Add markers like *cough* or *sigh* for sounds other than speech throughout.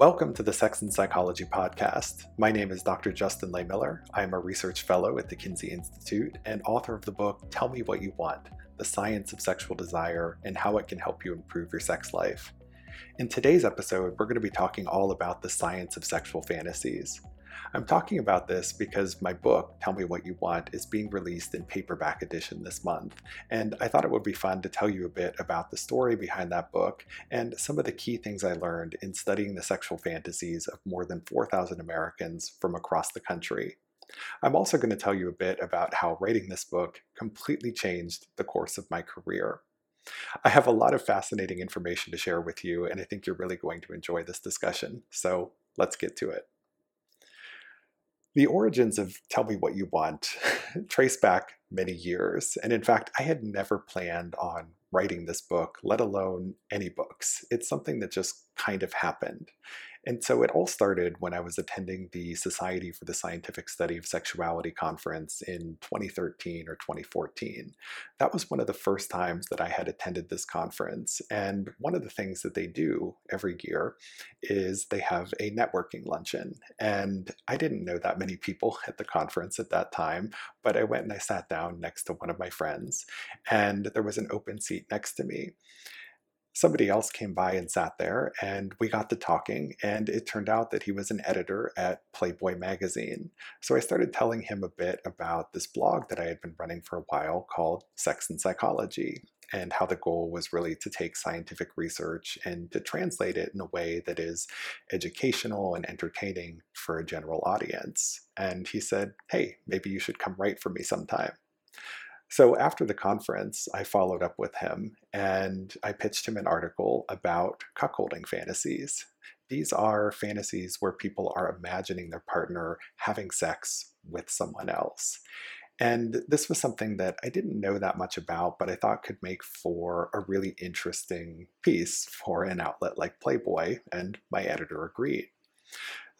Welcome to the Sex and Psychology Podcast. My name is Dr. Justin Lehmiller. I am a research fellow at the Kinsey Institute and author of the book Tell Me What You Want The Science of Sexual Desire and How It Can Help You Improve Your Sex Life. In today's episode, we're going to be talking all about the science of sexual fantasies. I'm talking about this because my book, Tell Me What You Want, is being released in paperback edition this month, and I thought it would be fun to tell you a bit about the story behind that book and some of the key things I learned in studying the sexual fantasies of more than 4,000 Americans from across the country. I'm also going to tell you a bit about how writing this book completely changed the course of my career. I have a lot of fascinating information to share with you, and I think you're really going to enjoy this discussion. So let's get to it. The origins of Tell Me What You Want *laughs* trace back many years. And in fact, I had never planned on writing this book, let alone any books. It's something that just kind of happened. And so it all started when I was attending the Society for the Scientific Study of Sexuality conference in 2013 or 2014. That was one of the first times that I had attended this conference. And one of the things that they do every year is they have a networking luncheon. And I didn't know that many people at the conference at that time, but I went and I sat down next to one of my friends, and there was an open seat next to me somebody else came by and sat there and we got to talking and it turned out that he was an editor at playboy magazine. So i started telling him a bit about this blog that i had been running for a while called sex and psychology and how the goal was really to take scientific research and to translate it in a way that is educational and entertaining for a general audience. And he said hey maybe you should come write for me sometime so after the conference, I followed up with him and I pitched him an article about cuckolding fantasies. These are fantasies where people are imagining their partner having sex with someone else. And this was something that I didn't know that much about, but I thought could make for a really interesting piece for an outlet like Playboy, and my editor agreed.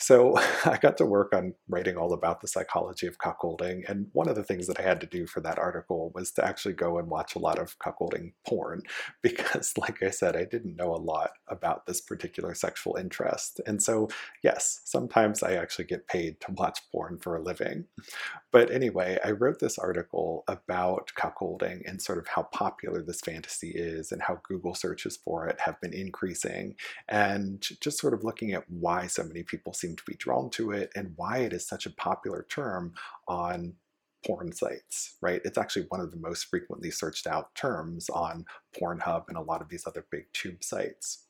So *laughs* I got to work on writing all about the psychology of cuckolding. And one of the things that I had to do for that article was to actually go and watch a lot of cuckolding porn *laughs* because, like I said, I didn't know a lot about this particular sexual interest. And so, yes, sometimes I actually get paid to watch porn for a living. But anyway, I wrote this article about cuckolding and sort of how popular this fantasy is and how Google searches for it have been increasing. And just sort of looking at why so many people seem seem to be drawn to it and why it is such a popular term on porn sites, right? It's actually one of the most frequently searched out terms on Pornhub and a lot of these other big tube sites.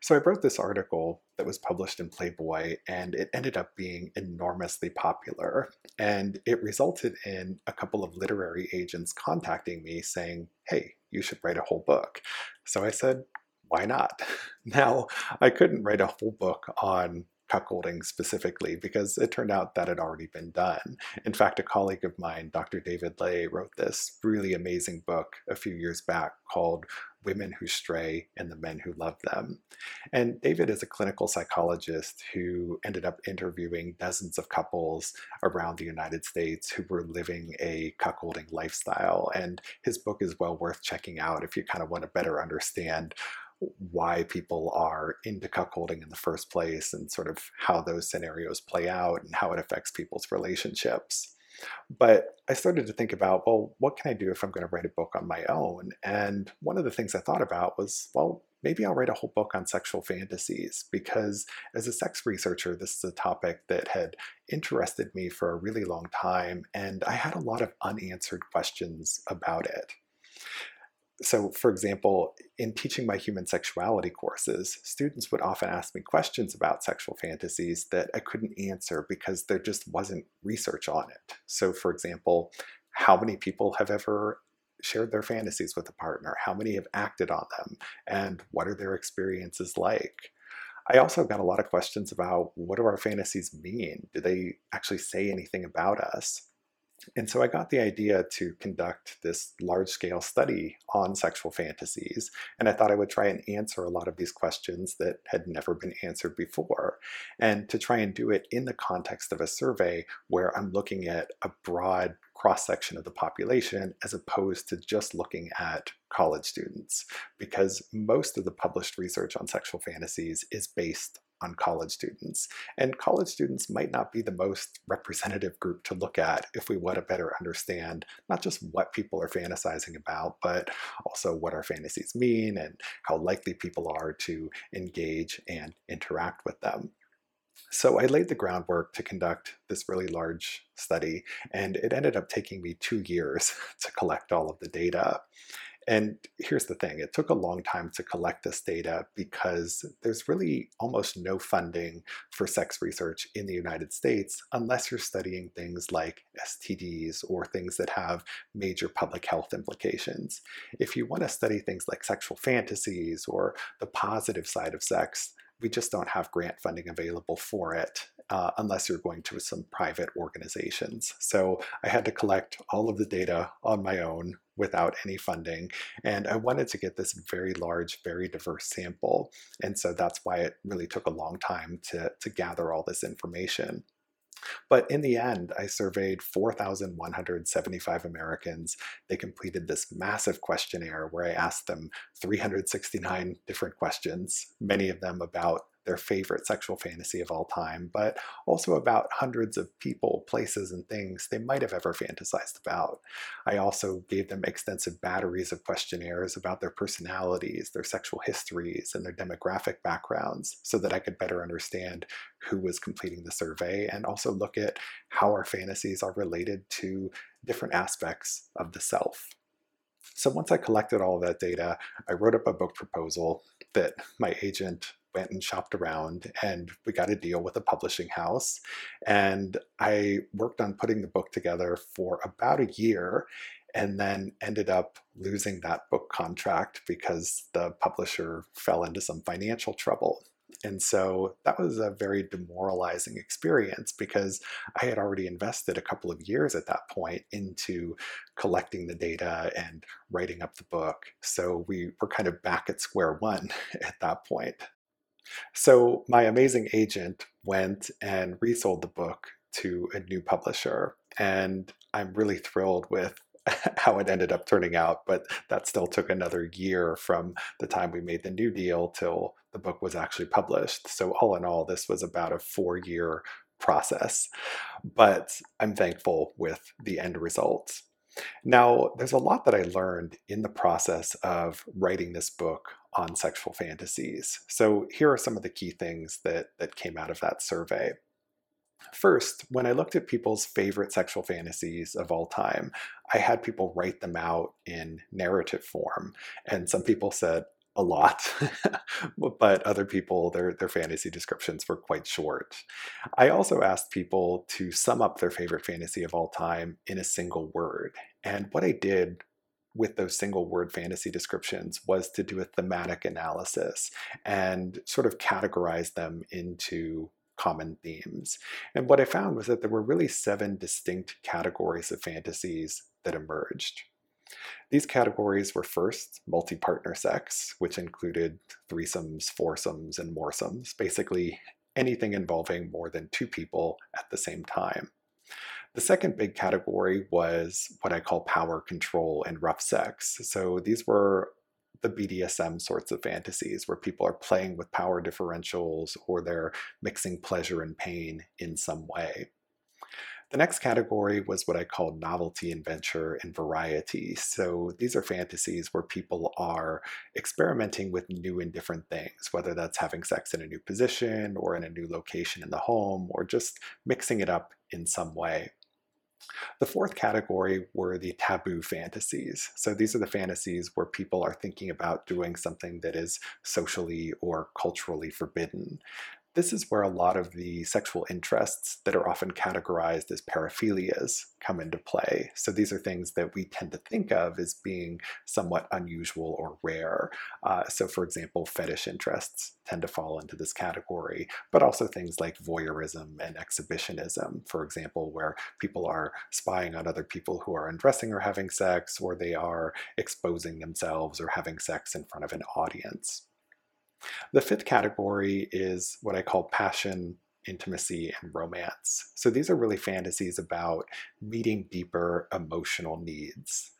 So I wrote this article that was published in Playboy, and it ended up being enormously popular. And it resulted in a couple of literary agents contacting me saying, hey, you should write a whole book. So I said, why not? *laughs* Now, I couldn't write a whole book on cuckolding specifically because it turned out that had already been done. In fact, a colleague of mine, Dr. David Ley, wrote this really amazing book a few years back called Women Who Stray and the Men Who Love Them. And David is a clinical psychologist who ended up interviewing dozens of couples around the United States who were living a cuckolding lifestyle. And his book is well worth checking out if you kind of want to better understand why people are into cuckolding in the first place and sort of how those scenarios play out and how it affects people's relationships. But I started to think about, well, what can I do if I'm going to write a book on my own? And one of the things I thought about was, well, maybe I'll write a whole book on sexual fantasies because as a sex researcher, this is a topic that had interested me for a really long time. And I had a lot of unanswered questions about it so, for example, in teaching my human sexuality courses, students would often ask me questions about sexual fantasies that I couldn't answer because there just wasn't research on it. So, for example, how many people have ever shared their fantasies with a partner? How many have acted on them? And what are their experiences like? I also got a lot of questions about what do our fantasies mean? Do they actually say anything about us? And so I got the idea to conduct this large scale study on sexual fantasies. And I thought I would try and answer a lot of these questions that had never been answered before. And to try and do it in the context of a survey where I'm looking at a broad cross section of the population as opposed to just looking at college students. Because most of the published research on sexual fantasies is based on college students. And college students might not be the most representative group to look at if we want to better understand not just what people are fantasizing about, but also what our fantasies mean and how likely people are to engage and interact with them. So I laid the groundwork to conduct this really large study, and it ended up taking me two years *laughs* to collect all of the data. And here's the thing it took a long time to collect this data because there's really almost no funding for sex research in the United States unless you're studying things like STDs or things that have major public health implications. If you want to study things like sexual fantasies or the positive side of sex, we just don't have grant funding available for it uh, unless you're going to some private organizations. So I had to collect all of the data on my own without any funding. And I wanted to get this very large, very diverse sample. And so that's why it really took a long time to, to gather all this information. But in the end, I surveyed 4,175 Americans. They completed this massive questionnaire where I asked them 369 different questions, many of them about their favorite sexual fantasy of all time, but also about hundreds of people, places, and things they might have ever fantasized about. I also gave them extensive batteries of questionnaires about their personalities, their sexual histories, and their demographic backgrounds so that I could better understand who was completing the survey and also look at how our fantasies are related to different aspects of the self. So once I collected all that data, I wrote up a book proposal that my agent went and shopped around and we got a deal with a publishing house. And I worked on putting the book together for about a year and then ended up losing that book contract because the publisher fell into some financial trouble. And so that was a very demoralizing experience because I had already invested a couple of years at that point into collecting the data and writing up the book. So we were kind of back at square one *laughs* at that point. So my amazing agent went and resold the book to a new publisher. And I'm really thrilled with *laughs* how it ended up turning out, but that still took another year from the time we made the new deal till the book was actually published. So, all in all, this was about a four year process, but I'm thankful with the end result. Now, there's a lot that I learned in the process of writing this book on sexual fantasies. So, here are some of the key things that, that came out of that survey. First, when I looked at people's favorite sexual fantasies of all time, I had people write them out in narrative form. And some people said, a lot, *laughs* but other people, their, their fantasy descriptions were quite short. I also asked people to sum up their favorite fantasy of all time in a single word. And what I did with those single word fantasy descriptions was to do a thematic analysis and sort of categorize them into common themes. And what I found was that there were really seven distinct categories of fantasies that emerged. These categories were first multi partner sex, which included threesomes, foursomes, and moresomes, basically anything involving more than two people at the same time. The second big category was what I call power control and rough sex. So these were the BDSM sorts of fantasies where people are playing with power differentials or they're mixing pleasure and pain in some way. The next category was what I call novelty adventure and variety. So these are fantasies where people are experimenting with new and different things, whether that's having sex in a new position or in a new location in the home or just mixing it up in some way. The fourth category were the taboo fantasies. So these are the fantasies where people are thinking about doing something that is socially or culturally forbidden. This is where a lot of the sexual interests that are often categorized as paraphilias come into play. So these are things that we tend to think of as being somewhat unusual or rare. Uh, so, for example, fetish interests tend to fall into this category, but also things like voyeurism and exhibitionism, for example, where people are spying on other people who are undressing or having sex, or they are exposing themselves or having sex in front of an audience. The fifth category is what I call passion, intimacy, and romance. So these are really fantasies about meeting deeper emotional needs.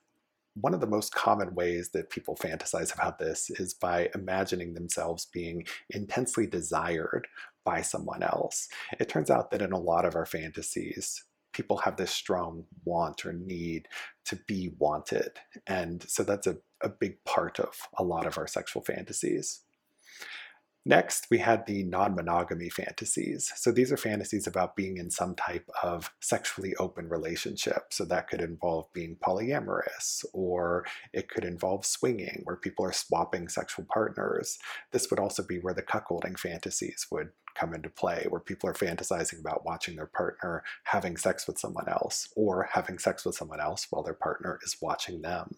One of the most common ways that people fantasize about this is by imagining themselves being intensely desired by someone else. It turns out that in a lot of our fantasies, people have this strong want or need to be wanted. And so that's a, a big part of a lot of our sexual fantasies. Next, we had the non monogamy fantasies. So these are fantasies about being in some type of sexually open relationship. So that could involve being polyamorous, or it could involve swinging, where people are swapping sexual partners. This would also be where the cuckolding fantasies would come into play, where people are fantasizing about watching their partner having sex with someone else, or having sex with someone else while their partner is watching them.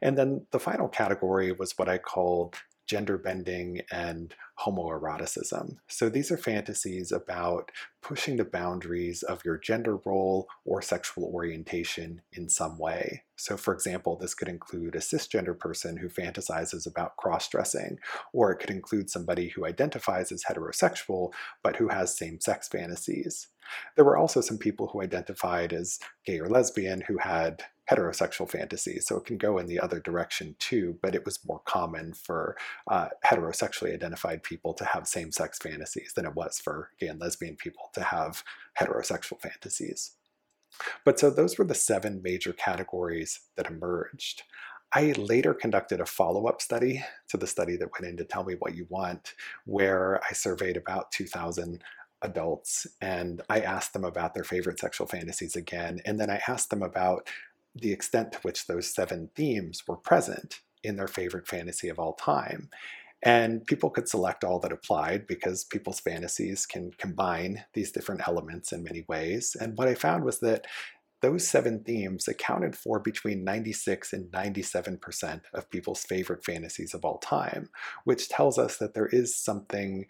And then the final category was what I called gender bending, and homoeroticism. So these are fantasies about pushing the boundaries of your gender role or sexual orientation in some way. So, for example, this could include a cisgender person who fantasizes about cross dressing, or it could include somebody who identifies as heterosexual but who has same sex fantasies. There were also some people who identified as gay or lesbian who had heterosexual fantasies. So it can go in the other direction too, but it was more common for uh, heterosexually identified people to have same sex fantasies than it was for gay and lesbian people to have heterosexual fantasies. But so those were the seven major categories that emerged. I later conducted a follow up study to the study that went into Tell Me What You Want, where I surveyed about 2,000 adults and I asked them about their favorite sexual fantasies again. And then I asked them about the extent to which those seven themes were present in their favorite fantasy of all time. And people could select all that applied because people's fantasies can combine these different elements in many ways. And what I found was that those seven themes accounted for between 96 and 97% of people's favorite fantasies of all time, which tells us that there is something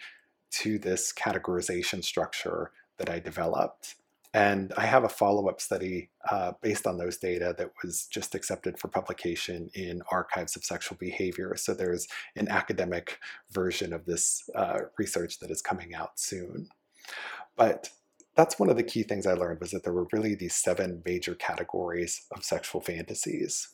to this categorization structure that I developed. And I have a follow up study uh, based on those data that was just accepted for publication in Archives of Sexual Behavior. So there's an academic version of this uh, research that is coming out soon. But that's one of the key things I learned was that there were really these seven major categories of sexual fantasies.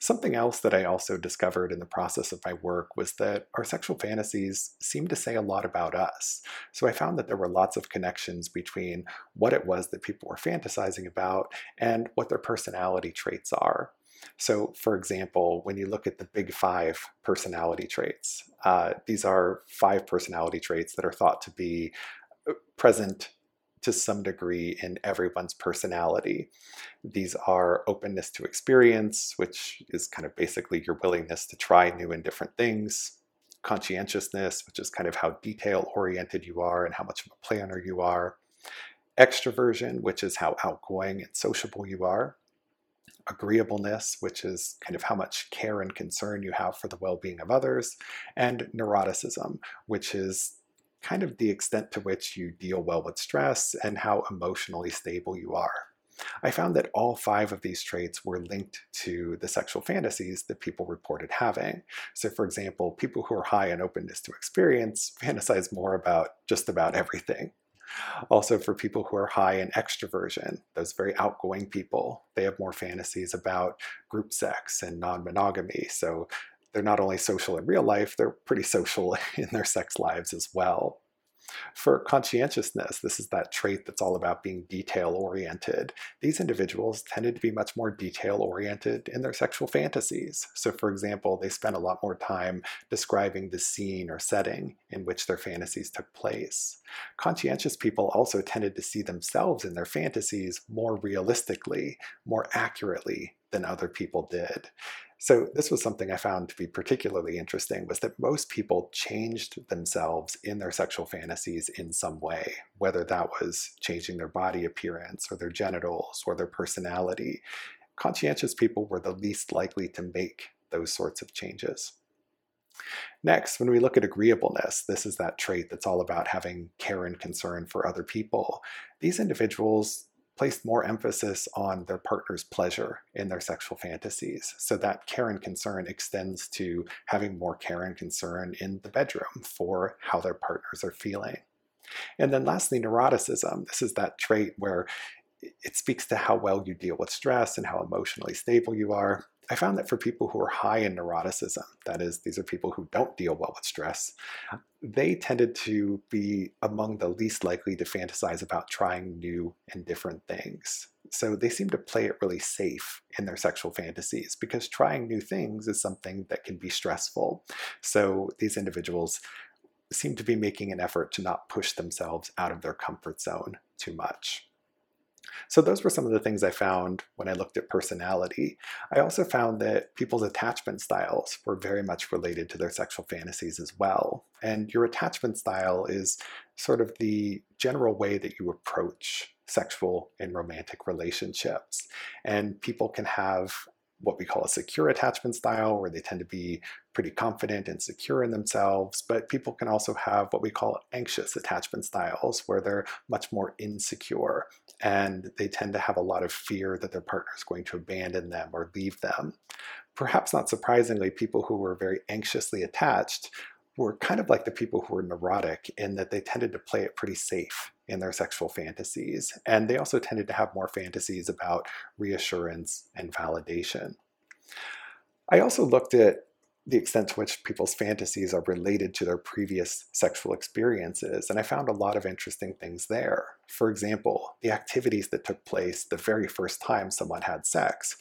Something else that I also discovered in the process of my work was that our sexual fantasies seem to say a lot about us. So I found that there were lots of connections between what it was that people were fantasizing about and what their personality traits are. So, for example, when you look at the big five personality traits, uh, these are five personality traits that are thought to be uh, present to some degree in everyone's personality. These are openness to experience, which is kind of basically your willingness to try new and different things, conscientiousness, which is kind of how detail oriented you are and how much of a planner you are, extroversion, which is how outgoing and sociable you are. Agreeableness, which is kind of how much care and concern you have for the well being of others, and neuroticism, which is kind of the extent to which you deal well with stress and how emotionally stable you are. I found that all five of these traits were linked to the sexual fantasies that people reported having. So, for example, people who are high in openness to experience fantasize more about just about everything. Also, for people who are high in extroversion, those very outgoing people, they have more fantasies about group sex and non monogamy. So, they're not only social in real life, they're pretty social *laughs* in their sex lives as well. For conscientiousness, this is that trait that's all about being detail oriented. These individuals tended to be much more detail oriented in their sexual fantasies. So, for example, they spent a lot more time describing the scene or setting in which their fantasies took place. Conscientious people also tended to see themselves in their fantasies more realistically, more accurately than other people did. So this was something I found to be particularly interesting was that most people changed themselves in their sexual fantasies in some way, whether that was changing their body appearance or their genitals or their personality. Conscientious people were the least likely to make those sorts of changes. Next, when we look at agreeableness, this is that trait that's all about having care and concern for other people. These individuals placed more emphasis on their partner's pleasure in their sexual fantasies. So that care and concern extends to having more care and concern in the bedroom for how their partners are feeling. And then lastly, neuroticism. This is that trait where it speaks to how well you deal with stress and how emotionally stable you are. I found that for people who are high in neuroticism, that is, these are people who don't deal well with stress, they tended to be among the least likely to fantasize about trying new and different things. So they seem to play it really safe in their sexual fantasies because trying new things is something that can be stressful. So these individuals seem to be making an effort to not push themselves out of their comfort zone too much. So those were some of the things I found when I looked at personality. I also found that people's attachment styles were very much related to their sexual fantasies as well. And your attachment style is sort of the general way that you approach sexual and romantic relationships. And people can have what we call a secure attachment style, where they tend to be pretty confident and secure in themselves. But people can also have what we call anxious attachment styles, where they're much more insecure and they tend to have a lot of fear that their partner is going to abandon them or leave them. Perhaps not surprisingly, people who were very anxiously attached were kind of like the people who were neurotic in that they tended to play it pretty safe in their sexual fantasies. And they also tended to have more fantasies about reassurance and validation. I also looked at the extent to which people's fantasies are related to their previous sexual experiences, and I found a lot of interesting things there. For example, the activities that took place the very first time someone had sex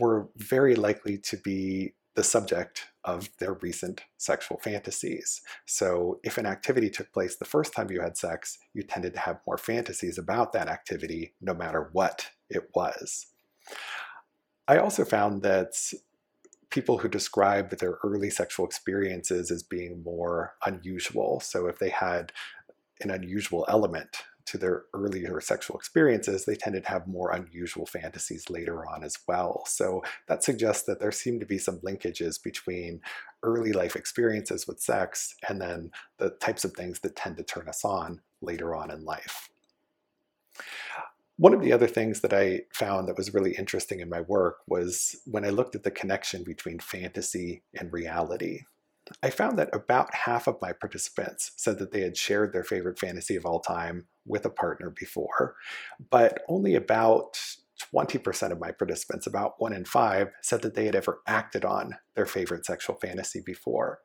were very likely to be the subject of their recent sexual fantasies. So, if an activity took place the first time you had sex, you tended to have more fantasies about that activity, no matter what it was. I also found that people who describe their early sexual experiences as being more unusual, so if they had an unusual element to their earlier sexual experiences, they tended to have more unusual fantasies later on as well. So that suggests that there seem to be some linkages between early life experiences with sex and then the types of things that tend to turn us on later on in life. One of the other things that I found that was really interesting in my work was when I looked at the connection between fantasy and reality. I found that about half of my participants said that they had shared their favorite fantasy of all time with a partner before, but only about 20% of my participants, about one in five, said that they had ever acted on their favorite sexual fantasy before.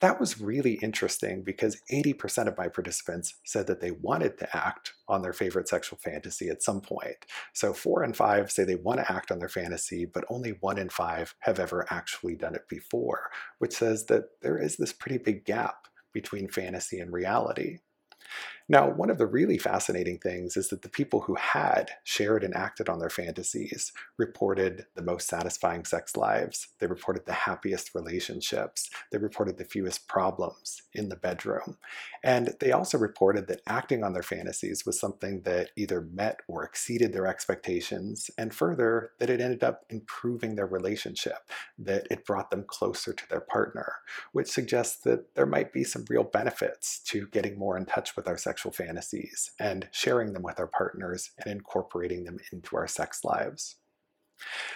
That was really interesting because 80% of my participants said that they wanted to act on their favorite sexual fantasy at some point. So four in five say they want to act on their fantasy, but only one in five have ever actually done it before, which says that there is this pretty big gap between fantasy and reality. Now, one of the really fascinating things is that the people who had shared and acted on their fantasies reported the most satisfying sex lives. They reported the happiest relationships. They reported the fewest problems in the bedroom. And they also reported that acting on their fantasies was something that either met or exceeded their expectations, and further, that it ended up improving their relationship, that it brought them closer to their partner, which suggests that there might be some real benefits to getting more in touch with our sex sexual fantasies and sharing them with our partners and incorporating them into our sex lives.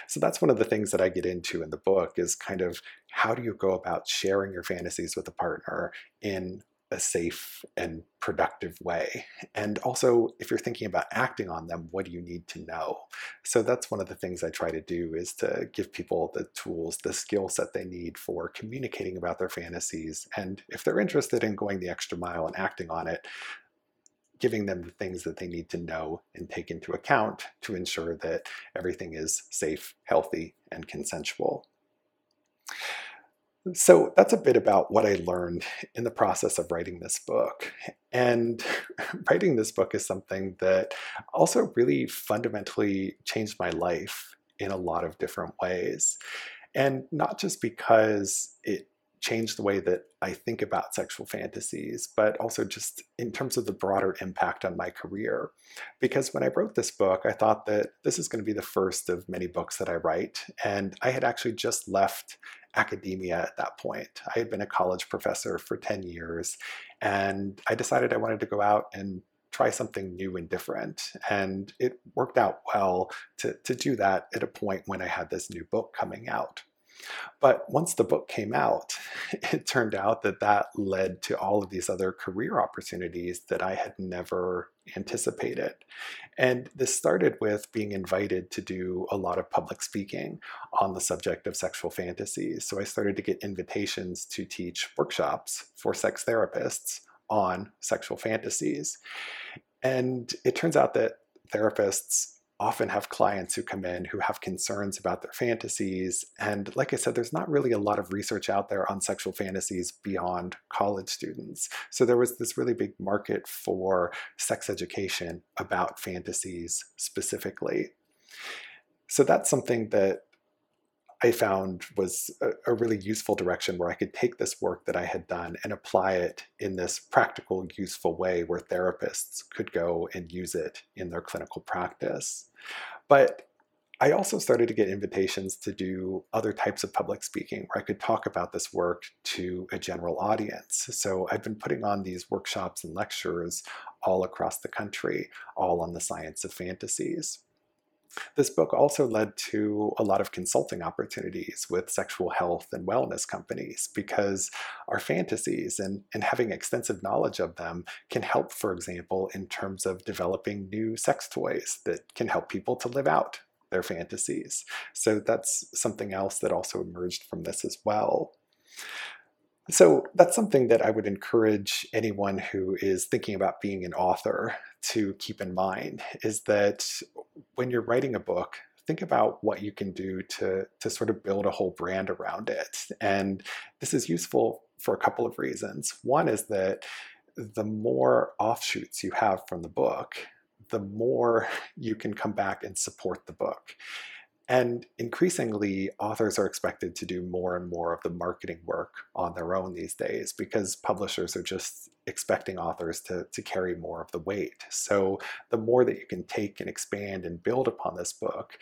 So that's one of the things that I get into in the book is kind of how do you go about sharing your fantasies with a partner in a safe and productive way. And also, if you're thinking about acting on them, what do you need to know? So that's one of the things I try to do is to give people the tools, the skill set they need for communicating about their fantasies. And if they're interested in going the extra mile and acting on it, giving them the things that they need to know and take into account to ensure that everything is safe, healthy, and consensual. So that's a bit about what I learned in the process of writing this book. And *laughs* writing this book is something that also really fundamentally changed my life in a lot of different ways. And not just because it changed the way that I think about sexual fantasies, but also just in terms of the broader impact on my career. Because when I wrote this book, I thought that this is going to be the first of many books that I write. And I had actually just left academia at that point. I had been a college professor for 10 years, and I decided I wanted to go out and try something new and different. And it worked out well to, to do that at a point when I had this new book coming out. But once the book came out, *laughs* it turned out that that led to all of these other career opportunities that I had never anticipated. And this started with being invited to do a lot of public speaking on the subject of sexual fantasies. So I started to get invitations to teach workshops for sex therapists on sexual fantasies. And it turns out that therapists often have clients who come in who have concerns about their fantasies. And like I said, there's not really a lot of research out there on sexual fantasies beyond college students. So there was this really big market for sex education about fantasies specifically. So that's something that I found was a, a, really useful direction where I could take this work that I had done and apply it in this practical, useful way where therapists could go and use it in their clinical practice. But I also started to get invitations to do other types of public speaking where I could talk about this work to a general audience. So I've been putting on these workshops and lectures all across the country, all on the science of fantasies. This book also led to a lot of consulting opportunities with sexual health and wellness companies because our fantasies and, and having extensive knowledge of them can help, for example, in terms of developing new sex toys that can help people to live out their fantasies. So that's something else that also emerged from this as well. So that's something that I would encourage anyone who is thinking about being an author to keep in mind is that when you're writing a book, think about what you can do to, to sort of build a whole brand around it. And this is useful for a couple of reasons. One is that the more offshoots you have from the book, the more *laughs* you can come back and support the book. And increasingly, authors are expected to do more and more of the marketing work on their own these days because publishers are just expecting authors to, to carry more of the weight. So the more that you can take and expand and build upon this book,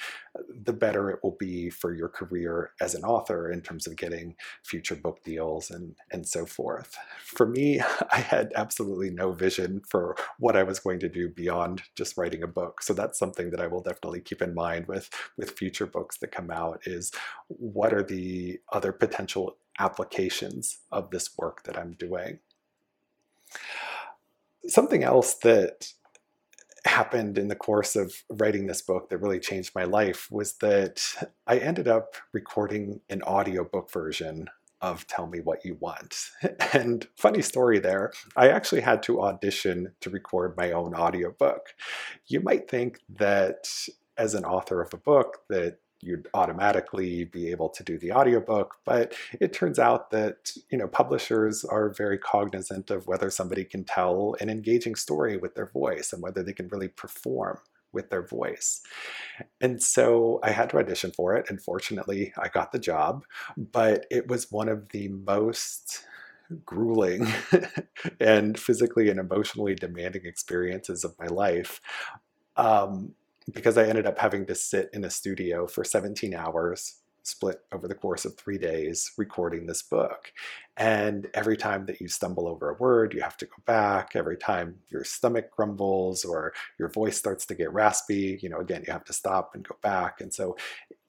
the better it will be for your career as an author in terms of getting future book deals and, and so forth. For me, *laughs* I had absolutely no vision for what I was going to do beyond just writing a book. So that's something that I will definitely keep in mind with, with future books that come out is what are the other potential applications of this work that I'm doing. Something else that happened in the course of writing this book that really changed my life was that I ended up recording an audiobook version of Tell Me What You Want. *laughs* And funny story there, I actually had to audition to record my own audiobook. You might think that as an author of a book that you'd automatically be able to do the audiobook but it turns out that you know publishers are very cognizant of whether somebody can tell an engaging story with their voice and whether they can really perform with their voice. And so I had to audition for it. And fortunately, I got the job, but it was one of the most grueling *laughs* and physically and emotionally demanding experiences of my life. Um, because I ended up having to sit in a studio for 17 hours, split over the course of three days, recording this book. And every time that you stumble over a word, you have to go back. Every time your stomach grumbles or your voice starts to get raspy, you know, again, you have to stop and go back. And so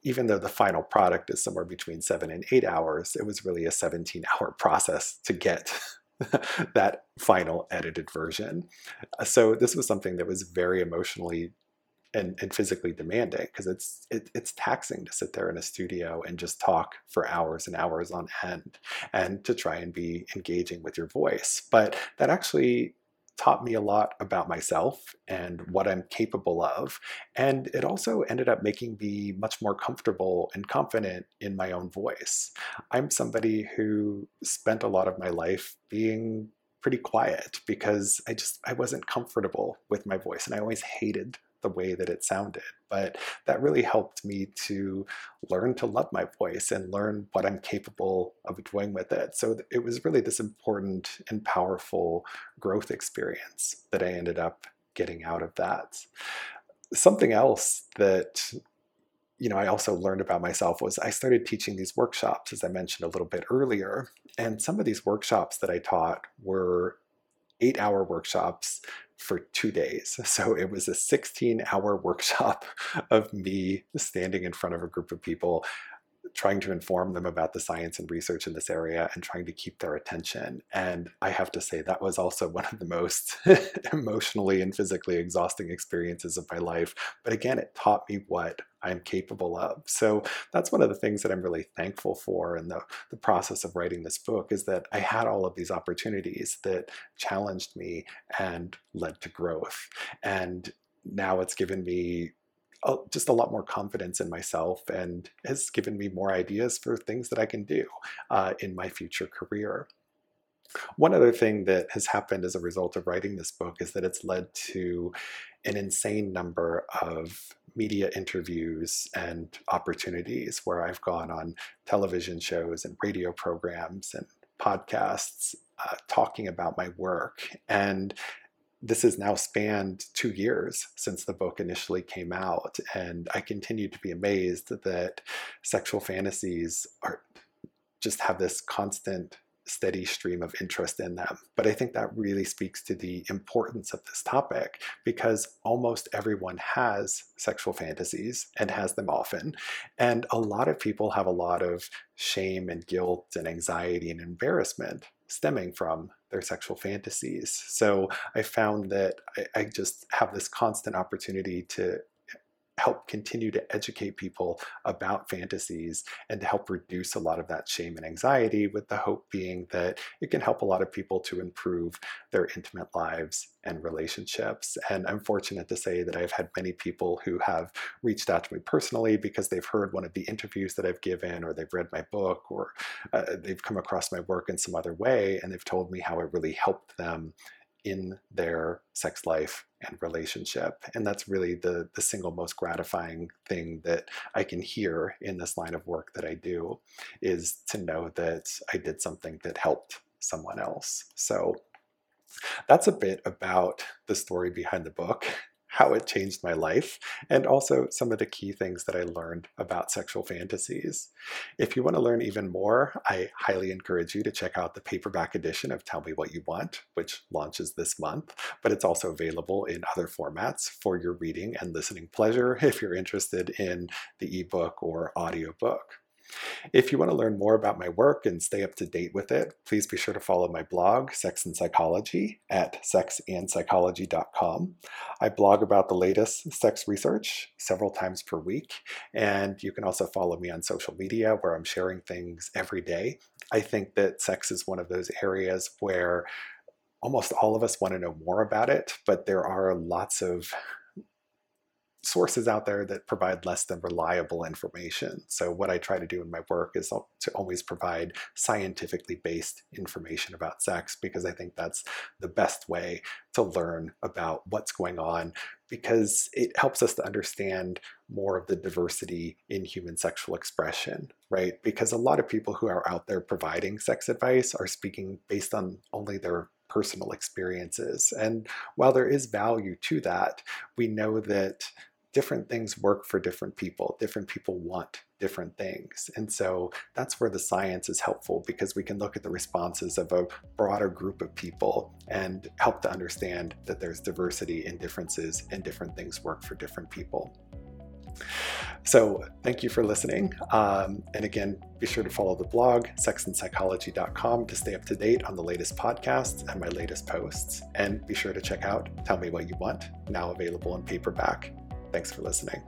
even though the final product is somewhere between seven and eight hours, it was really a 17 *laughs* hour process to get *laughs* that final edited version. So this was something that was very emotionally and, and physically demanding because it's it, it's taxing to sit there in a studio and just talk for hours and hours on end and to try and be engaging with your voice but that actually taught me a lot about myself and what I'm capable of. And it also ended up making me much more comfortable and confident in my own voice. I'm somebody who spent a lot of my life being pretty quiet because I just I wasn't comfortable with my voice and I always hated the way that it sounded. But that really helped me to learn to love my voice and learn what I'm capable of doing with it. So it was really this important and powerful growth experience that I ended up getting out of that. Something else that you know, I also learned about myself was I started teaching these workshops, as I mentioned a little bit earlier. And some of these workshops that I taught were eight hour workshops for two days. *laughs* So it was a 16 hour workshop *laughs* of me standing in front of a group of people trying to inform them about the science and research in this area and trying to keep their attention. And I have to say, that was also *laughs* one of the most *laughs* emotionally and physically exhausting experiences of my life. But again, it taught me what I'm capable of. So that's one of the things that I'm really thankful for in the, the process of writing this book is that I had all of these opportunities that challenged me and led to growth. And now it's given me just a lot more confidence in myself and has given me more ideas for things that I can do uh, in my future career. One other thing that has happened as a result of writing this book is that it's led to an insane number of media interviews and opportunities where I've gone on television shows and radio programs and podcasts uh, talking about my work. And this has now spanned two years since the book initially came out, and I continue to be amazed that sexual fantasies are just have this constant steady stream of interest in them. But I think that really speaks to the importance of this topic because almost everyone has sexual fantasies and has them often. And a lot of people have a lot of shame and guilt and anxiety and embarrassment stemming from their sexual fantasies. So I found that I, I just have this constant opportunity to help continue to educate people about fantasies and to help reduce a lot of that shame and anxiety, with the hope being that it can help a lot of people to improve their intimate lives and relationships. And I'm fortunate to say that I've had many people who have reached out to me personally because they've heard one of the interviews that I've given, or they've read my book, or uh, they've come across my work in some other way, and they've told me how it really helped them in their sex life and relationship. And that's really the, the single most gratifying thing that I can hear in this line of work that I do is to know that I did something that helped someone else. So that's a bit about the story behind the book how it changed my life, and also some of the key things that I learned about sexual fantasies. If you want to learn even more, I highly encourage you to check out the paperback edition of Tell Me What You Want, which launches this month, but it's also available in other formats for your reading and listening pleasure if you're interested in the ebook or audiobook. If you want to learn more about my work and stay up to date with it, please be sure to follow my blog, Sex and Psychology, at sexandpsychology.com. I blog about the latest sex research several times per week, and you can also follow me on social media where I'm sharing things every day. I think that sex is one of those areas where almost all of us want to know more about it, but there are lots of sources out there that provide less than reliable information. So, what I try to do in my work is to always provide scientifically based information about sex because I think that's the best way to learn about what's going on because it helps us to understand more of the diversity in human sexual expression, right? Because a lot of people who are out there providing sex advice are speaking based on only their personal experiences. And while there is value to that, we know that different things work for different people. Different people want different things. And so that's where the science is helpful because we can look at the responses of a broader group of people and help to understand that there's diversity in differences and different things work for different people. So, thank you for listening. Um, and again, be sure to follow the blog, sexandpsychology.com, to stay up to date on the latest podcasts and my latest posts. And be sure to check out Tell Me What You Want, now available in paperback. Thanks for listening.